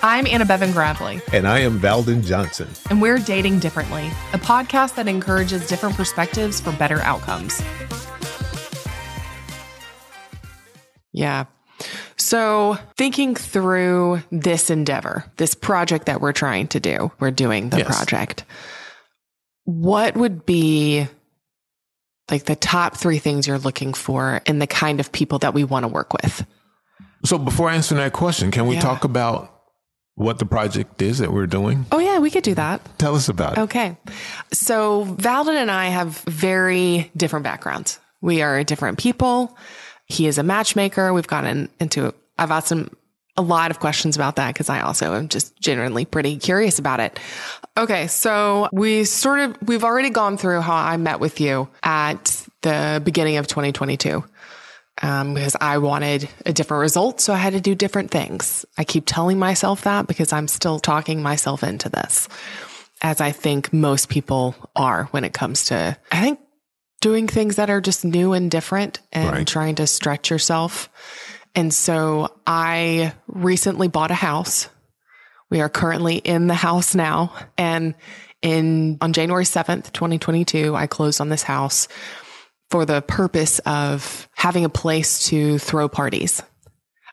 I'm Anna Bevan Gravely. And I am Valdon Johnson. And we're Dating Differently, a podcast that encourages different perspectives for better outcomes. Yeah. So, thinking through this endeavor, this project that we're trying to do, we're doing the yes. project. What would be like the top three things you're looking for in the kind of people that we want to work with? So, before answering that question, can we yeah. talk about what the project is that we're doing? Oh, yeah, we could do that. Tell us about it. Okay. So, Valdon and I have very different backgrounds. We are different people. He is a matchmaker. We've gotten into, I've asked him a lot of questions about that because I also am just genuinely pretty curious about it. Okay. So we sort of, we've already gone through how I met with you at the beginning of 2022. Um, because I wanted a different result. So I had to do different things. I keep telling myself that because I'm still talking myself into this as I think most people are when it comes to, I think doing things that are just new and different and right. trying to stretch yourself. And so I recently bought a house. We are currently in the house now. And in on January 7th, 2022, I closed on this house for the purpose of having a place to throw parties.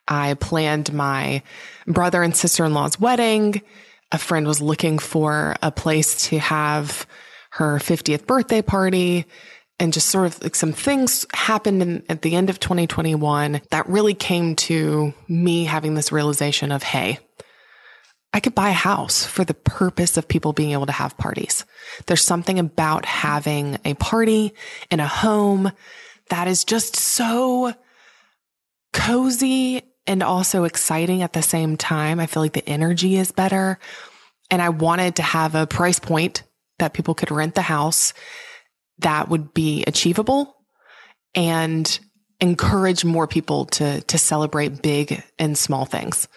I planned my brother and sister-in-law's wedding. A friend was looking for a place to have her 50th birthday party and just sort of like some things happened in, at the end of 2021 that really came to me having this realization of, hey, I could buy a house for the purpose of people being able to have parties. There's something about having a party in a home that is just so cozy and also exciting at the same time. I feel like the energy is better. And I wanted to have a price point that people could rent the house that would be achievable and encourage more people to to celebrate big and small things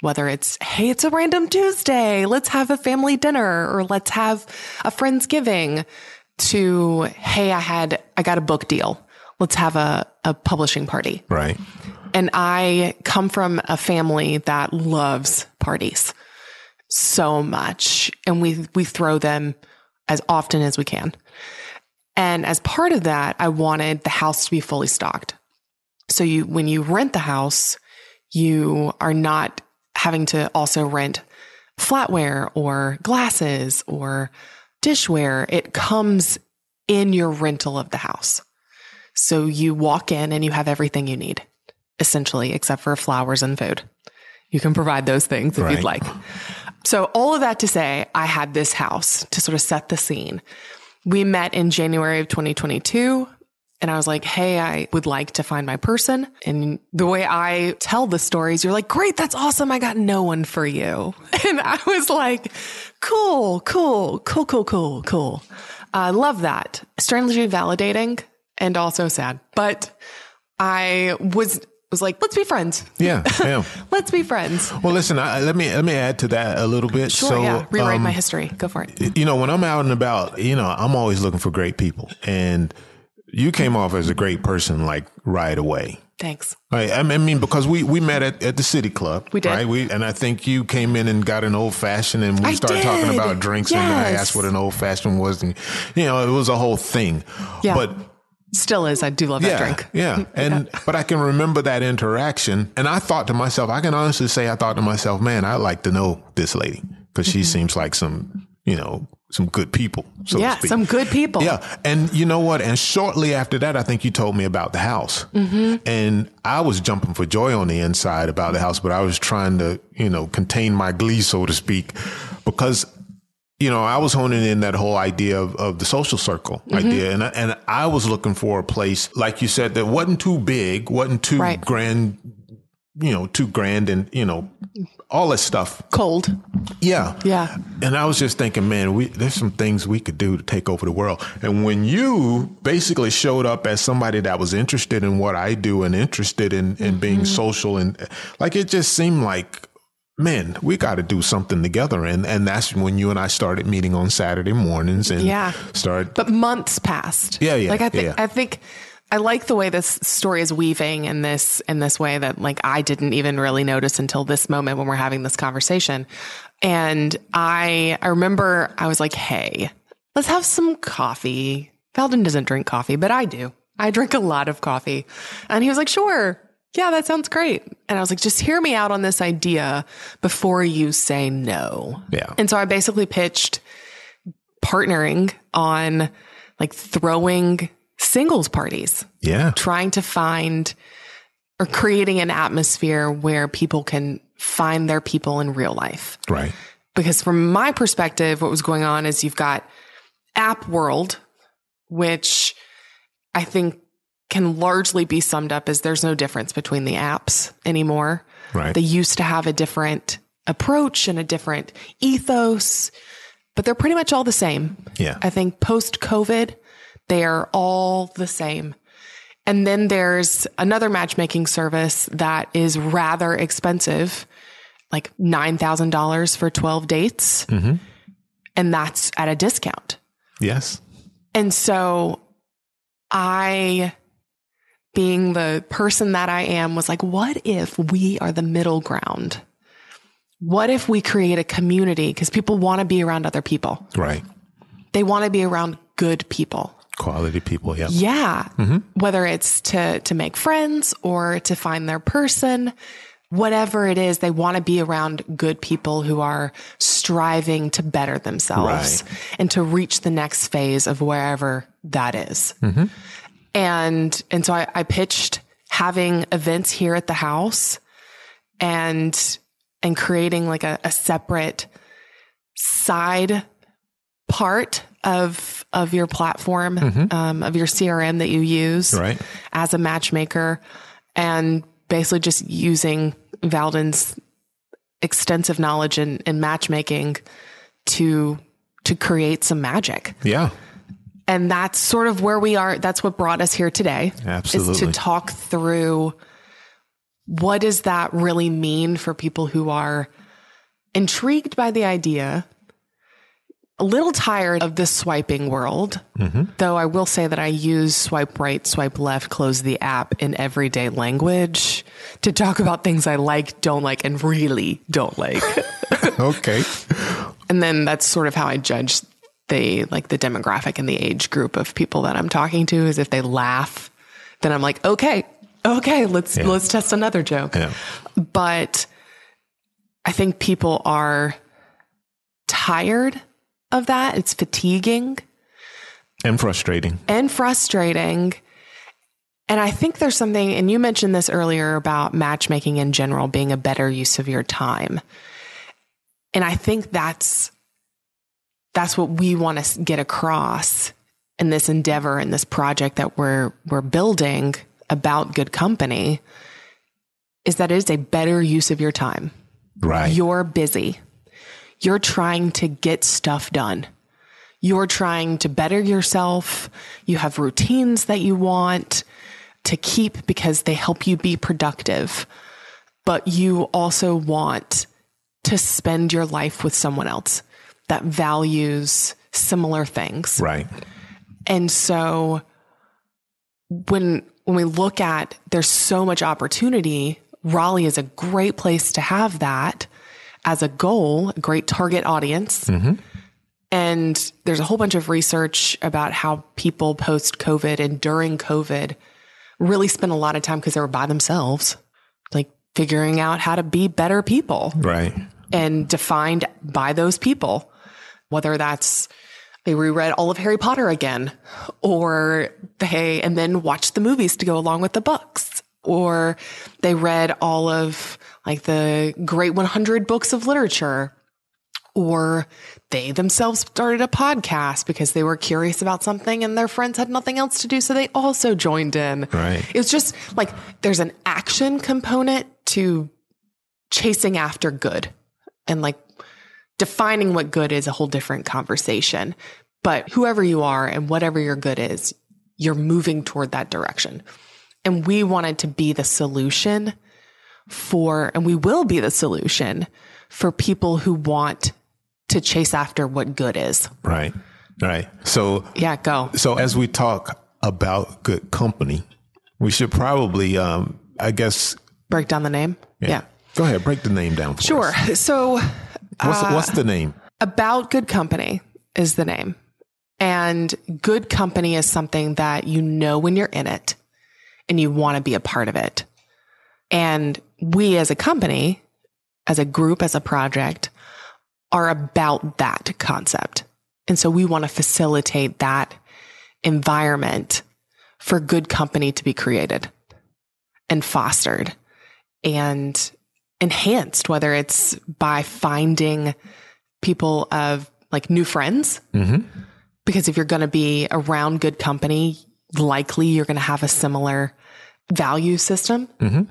whether it's hey it's a random tuesday let's have a family dinner or let's have a friendsgiving to hey i had i got a book deal. Let's have a, a publishing party. Right. And i come from a family that loves parties so much and we we throw them as often as we can. And as part of that, I wanted the house to be fully stocked. So you, when you rent the house, you are not having to also rent flatware or glasses or dishware. It comes in your rental of the house. So you walk in and you have everything you need, essentially, except for flowers and food. You can provide those things if right. you'd like. So all of that to say, I had this house to sort of set the scene we met in January of 2022. And I was like, Hey, I would like to find my person. And the way I tell the stories, you're like, great. That's awesome. I got no one for you. And I was like, cool, cool, cool, cool, cool, cool. I uh, love that. Strangely validating and also sad, but I was was like, let's be friends. Yeah, yeah. let's be friends. Well, listen, I, let me let me add to that a little bit. Sure, so, yeah. Rewrite um, my history. Go for it. You know, when I'm out and about, you know, I'm always looking for great people, and you came off as a great person like right away. Thanks. Right. I mean, because we, we met at, at the City Club. We did. Right. We, and I think you came in and got an old fashioned and we I started did. talking about drinks yes. and I asked what an old fashioned was. And, you know, it was a whole thing. Yeah. But Still is. I do love yeah, that drink. Yeah. And, yeah. but I can remember that interaction. And I thought to myself, I can honestly say, I thought to myself, man, I'd like to know this lady because she mm-hmm. seems like some, you know, some good people. So yeah, some good people. Yeah. And you know what? And shortly after that, I think you told me about the house. Mm-hmm. And I was jumping for joy on the inside about the house, but I was trying to, you know, contain my glee, so to speak, because you know, I was honing in that whole idea of, of the social circle mm-hmm. idea. And I, and I was looking for a place, like you said, that wasn't too big, wasn't too right. grand, you know, too grand and, you know, all that stuff. Cold. Yeah. Yeah. And I was just thinking, man, we, there's some things we could do to take over the world. And when you basically showed up as somebody that was interested in what I do and interested in, in mm-hmm. being social and like, it just seemed like man, we got to do something together. And, and that's when you and I started meeting on Saturday mornings and yeah. started. But months passed. Yeah. Yeah. Like I think, yeah. I think I like the way this story is weaving in this in this way that like I didn't even really notice until this moment when we're having this conversation. And I I remember I was like, "Hey, let's have some coffee." Valdon doesn't drink coffee, but I do. I drink a lot of coffee. And he was like, "Sure." Yeah, that sounds great. And I was like, just hear me out on this idea before you say no. Yeah. And so I basically pitched partnering on like throwing singles parties, Yeah. trying to find or creating an atmosphere where people can find their people in real life. Right. Because from my perspective, what was going on is you've got app world, which I think can largely be summed up as there's no difference between the apps anymore. Right. They used to have a different approach and a different ethos, but they're pretty much all the same. Yeah. I think post COVID, they are all the same. And then there's another matchmaking service that is rather expensive, like $9,000 for 12 dates. Mm-hmm. And that's at a discount. yes. And so I, being the person that I am, was like, what if we are the middle ground? What if we create a community? Because people want to be around other people. Right. They want to be around good people. Quality people. Yeah. Yeah. Mm-hmm. Whether it's to, to make friends or to find their person, whatever it is, they want to be around good people who are striving to better themselves and to reach the next phase of wherever that is. Mm-hmm. And, and so I, I pitched having events here at the house and, and creating like a, a separate side part of of your platform um, of your CRM that you use Right. as a matchmaker, and basically just using Valdon's extensive knowledge in, in matchmaking to to create some magic. Yeah. And that's sort of where we are. That's what brought us here today. Is Absolutely. to talk through what does that really mean for people who are intrigued by the idea, a little tired of this swiping world. Mm-hmm. Though I will say that I use swipe right, swipe left, close the app in everyday language to talk about things I like, don't like, and really don't like. Okay. and then that's sort of how I judge the like the demographic and the age group of people that I'm talking to is if they laugh, then I'm like, okay, okay, let's let's test another joke. Yeah. But I think people are tired of that. It's fatiguing And frustrating. and frustrating. And I think there's something, and you mentioned this earlier about matchmaking in general being a better use of your time. And I think that's that's what we want to get across in this endeavor in this project that we're we're building about good company is that it is a better use of your time. Right. You're busy. You're trying to get stuff done. You're trying to better yourself. You have routines that you want to keep because they help you be productive. But you also want to spend your life with someone else that values similar things. right. And so when when we look at there's so much opportunity, Raleigh is a great place to have that as a goal, a great target audience. Mm-hmm. And there's a whole bunch of research about how people post COVID and during COVID really spent a lot of time because they were by themselves, like figuring out how to be better people Right. and defined by those people, whether that's they reread all of Harry Potter again, or they, and then watched the movies to go along with the books, or they read all of like the great 100 books of literature, or they themselves started a podcast because they were curious about something and their friends had nothing else to do. So they also joined in. Right. It's just like there's an action component to chasing after good and like defining what good is a whole different conversation. But whoever you are and whatever your good is, you're moving toward that direction. And we wanted to be the solution for, and we will be the solution for people who want to chase after what good is. Right. Right. So Yeah, go. So as we talk, about good company, we should probably, um, I guess, break down the name. Yeah. yeah. Go ahead, break the name down. sure. Us. So, what's, uh, what's the name? About Good Company is the name. And good company is something that you know when you're in it and you want to be a part of it. And we as a company, as a group, as a project, are about that concept. And so we want to facilitate that environment for good company to be created and fostered and enhanced, whether it's by finding people of like new friends. Mm-hmm. Because if you're going to be around good company, likely you're going to have a similar value system. Mm-hmm.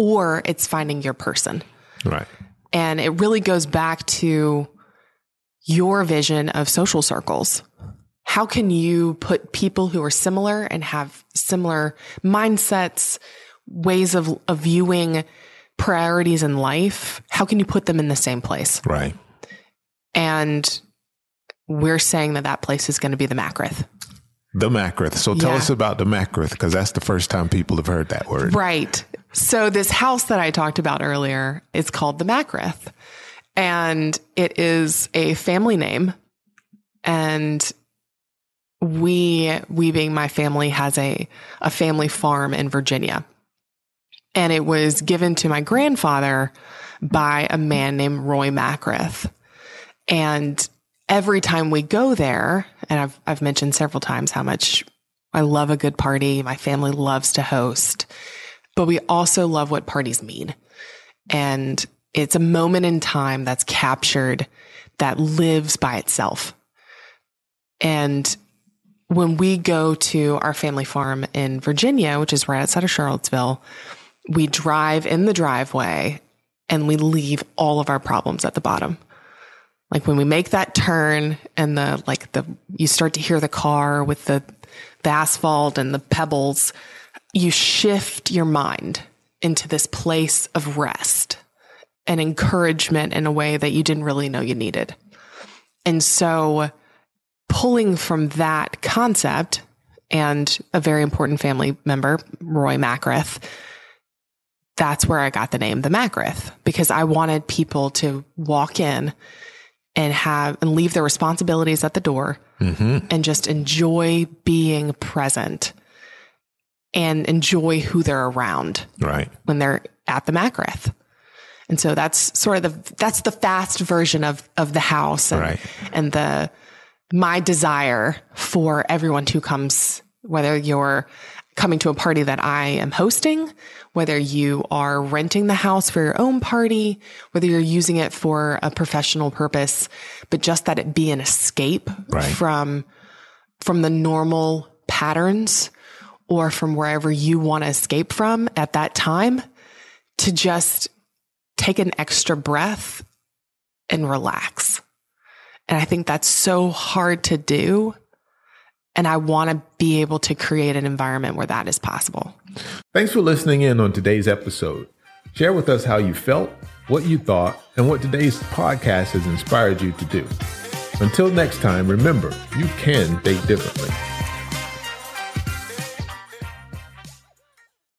Or it's finding your person. Right. And it really goes back to your vision of social circles. How can you put people who are similar and have similar mindsets, ways of, of viewing priorities in life? How can you put them in the same place? Right. And we're saying that that place is going to be the Mackreth. The Mackreth. So tell yeah. us about the Mackreth because that's the first time people have heard that word. Right. So this house that I talked about earlier is called the Mackreth and it is a family name and we we being my family has a a family farm in Virginia. And it was given to my grandfather by a man named Roy Mackreth. And every time we go there, and I've I've mentioned several times how much I love a good party. My family loves to host, but we also love what parties mean. And it's a moment in time that's captured that lives by itself. And when we go to our family farm in Virginia, which is right outside of Charlottesville, we drive in the driveway and we leave all of our problems at the bottom. Like when we make that turn and the, like the, you start to hear the car with the, the asphalt and the pebbles, you shift your mind into this place of rest and encouragement in a way that you didn't really know you needed. And so pulling from that concept and a very important family member, Roy Mackreth, that's where I got the name the Mackreth because I wanted people to walk in and have and leave their responsibilities at the door mm-hmm. and just enjoy being present and enjoy who they're around right when they're at the Mackreth. And so that's sort of the that's the fast version of of the house and, right. and the my desire for everyone who comes, whether you're coming to a party that I am hosting, whether you are renting the house for your own party, whether you're using it for a professional purpose, but just that it be an escape right. from from the normal patterns or from wherever you want to escape from at that time to just take an extra breath and relax. And I think that's so hard to do. And I want to be able to create an environment where that is possible. Thanks for listening in on today's episode. Share with us how you felt, what you thought, and what today's podcast has inspired you to do. Until next time, remember, you can date differently.